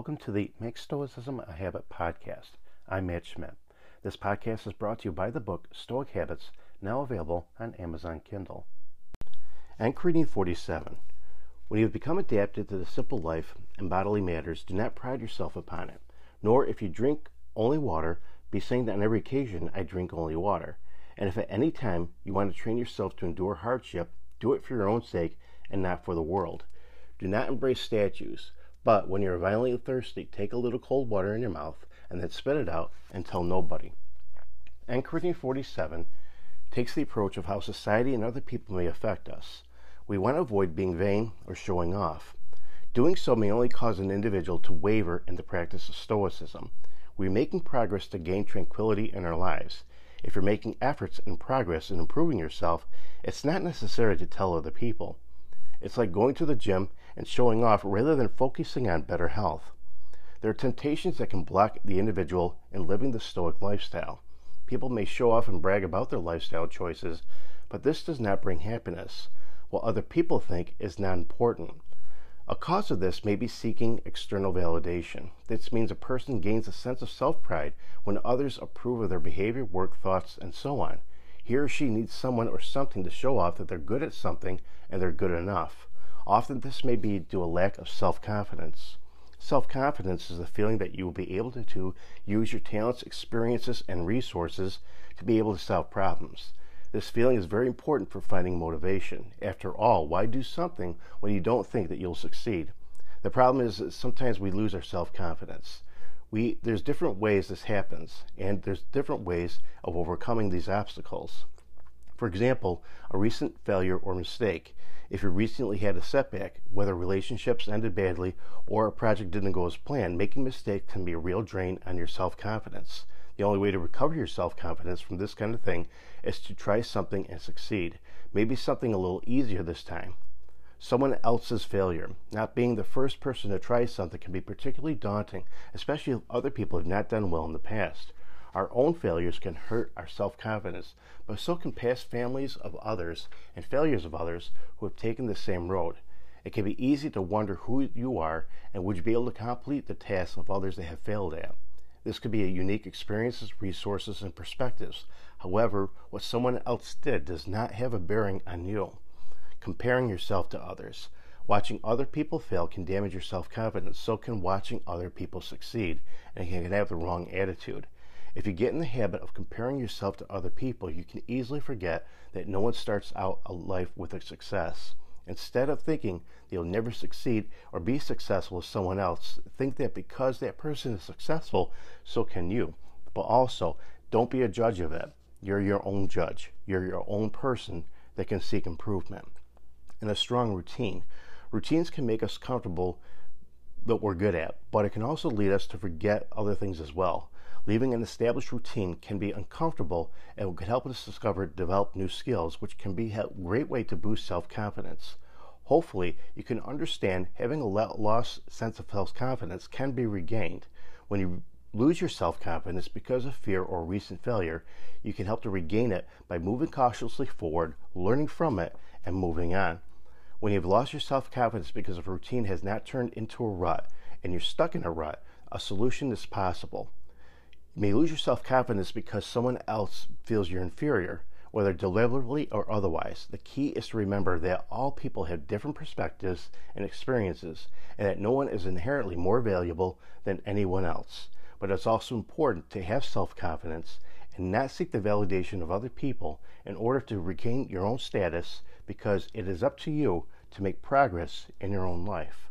Welcome to the Make Stoicism a Habit podcast. I'm Matt Schmidt. This podcast is brought to you by the book Stoic Habits, now available on Amazon Kindle. Reading 47. When you have become adapted to the simple life and bodily matters, do not pride yourself upon it. Nor, if you drink only water, be saying that on every occasion I drink only water. And if at any time you want to train yourself to endure hardship, do it for your own sake and not for the world. Do not embrace statues but when you're violently thirsty, take a little cold water in your mouth and then spit it out and tell nobody. Anchor 47 takes the approach of how society and other people may affect us. We want to avoid being vain or showing off. Doing so may only cause an individual to waver in the practice of Stoicism. We're making progress to gain tranquility in our lives. If you're making efforts and progress in improving yourself, it's not necessary to tell other people. It's like going to the gym and showing off rather than focusing on better health. There are temptations that can block the individual in living the Stoic lifestyle. People may show off and brag about their lifestyle choices, but this does not bring happiness. What other people think is not important. A cause of this may be seeking external validation. This means a person gains a sense of self pride when others approve of their behavior, work, thoughts, and so on. He or she needs someone or something to show off that they're good at something and they're good enough. Often this may be due to a lack of self confidence. Self confidence is the feeling that you will be able to, to, use your talents, experiences, and resources to be able to solve problems. This feeling is very important for finding motivation. After all, why do something when you don't think that you'll succeed? The problem is that sometimes we lose our self confidence we there's different ways this happens and there's different ways of overcoming these obstacles. For example a recent failure or mistake. If you recently had a setback whether relationships ended badly or a project didn't go as planned making mistakes can be a real drain on your self-confidence. The only way to recover your self-confidence from this kind of thing is to try something and succeed. Maybe something a little easier this time someone else's failure. Not being the first person to try something can be particularly daunting, especially if other people have not done well in the past. Our own failures can hurt our self confidence, but so can past families of others and failures of others who have taken the same road. It can be easy to wonder who you are and would you be able to complete the tasks of others that have failed at. This could be a unique experiences, resources, and perspectives. However, what someone else did does not have a bearing on you comparing yourself to others. Watching other people fail can damage your self confidence, so can watching other people succeed, and you can have the wrong attitude. If you get in the habit of comparing yourself to other people, you can easily forget that no one starts out a life with a success. Instead of thinking that you'll never succeed or be successful as someone else, think that because that person is successful, so can you. But also, don't be a judge of it. You're your own judge. You're your own person that can seek improvement and a strong routine. Routines can make us comfortable that we're good at, but it can also lead us to forget other things as well. Leaving an established routine can be uncomfortable and can help us discover develop new skills, which can be a great way to boost self confidence. Hopefully, you can understand having a lost sense of self confidence can be regained. When you lose your self confidence because of fear or recent failure, you can help to regain it by moving cautiously forward, learning from it, and moving on. When you've lost your self confidence because a routine has not turned into a rut and you're stuck in a rut, a solution is possible. You may lose your self confidence because someone else feels you're inferior, whether deliberately or otherwise. The key is to remember that all people have different perspectives and experiences, and that no one is inherently more valuable than anyone else. But it's also important to have self confidence and not seek the validation of other people in order to regain your own status because it is up to you to make progress in your own life.